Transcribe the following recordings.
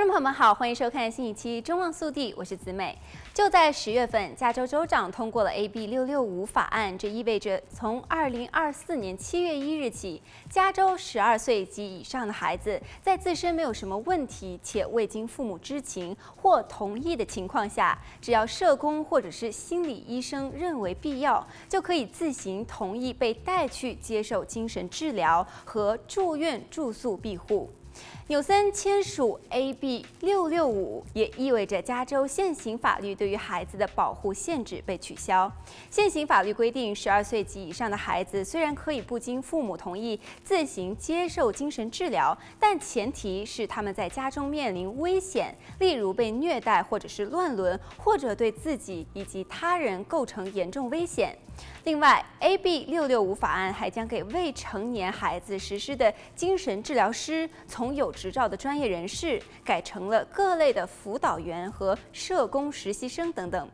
观众朋友们好，欢迎收看新一期《中望速递》，我是子美。就在十月份，加州州长通过了 AB 六六五法案，这意味着从二零二四年七月一日起，加州十二岁及以上的孩子，在自身没有什么问题且未经父母知情或同意的情况下，只要社工或者是心理医生认为必要，就可以自行同意被带去接受精神治疗和住院住宿庇护。纽森签署 AB 六六五，也意味着加州现行法律对于孩子的保护限制被取消。现行法律规定，十二岁及以上的孩子虽然可以不经父母同意自行接受精神治疗，但前提是他们在家中面临危险，例如被虐待或者是乱伦，或者对自己以及他人构成严重危险。另外，AB 六六五法案还将给未成年孩子实施的精神治疗师从从有执照的专业人士改成了各类的辅导员和社工实习生等等。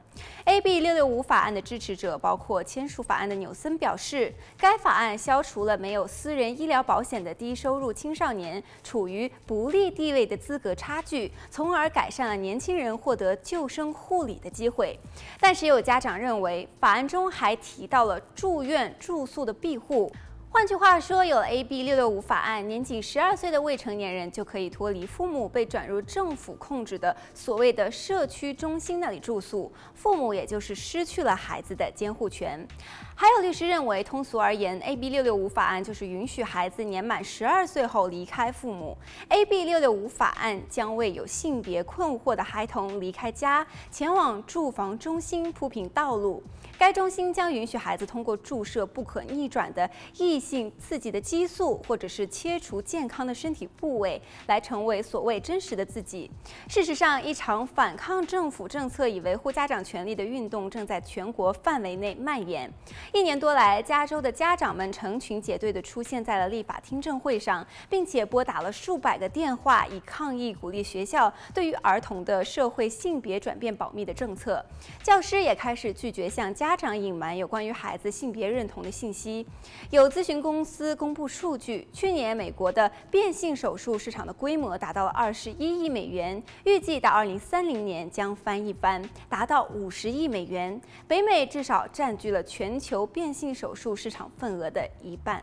AB 六六五法案的支持者包括签署法案的纽森表示，该法案消除了没有私人医疗保险的低收入青少年处于不利地位的资格差距，从而改善了年轻人获得救生护理的机会。但是，也有家长认为，法案中还提到了住院住宿的庇护。换句话说，有 AB 六六五法案，年仅十二岁的未成年人就可以脱离父母被转入政府控制的所谓的社区中心那里住宿，父母也就是失去了孩子的监护权。还有律师认为，通俗而言，AB 六六五法案就是允许孩子年满十二岁后离开父母。AB 六六五法案将为有性别困惑的孩童离开家，前往住房中心铺平道路。该中心将允许孩子通过注射不可逆转的异性刺激的激素，或者是切除健康的身体部位，来成为所谓真实的自己。事实上，一场反抗政府政策以维护家长权利的运动正在全国范围内蔓延。一年多来，加州的家长们成群结队地出现在了立法听证会上，并且拨打了数百个电话，以抗议鼓励学校对于儿童的社会性别转变保密的政策。教师也开始拒绝向家长隐瞒有关于孩子性别认同的信息。有资询公司公布数据，去年美国的变性手术市场的规模达到了二十一亿美元，预计到二零三零年将翻一番，达到五十亿美元。北美至少占据了全球变性手术市场份额的一半。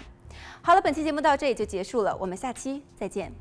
好了，本期节目到这里就结束了，我们下期再见。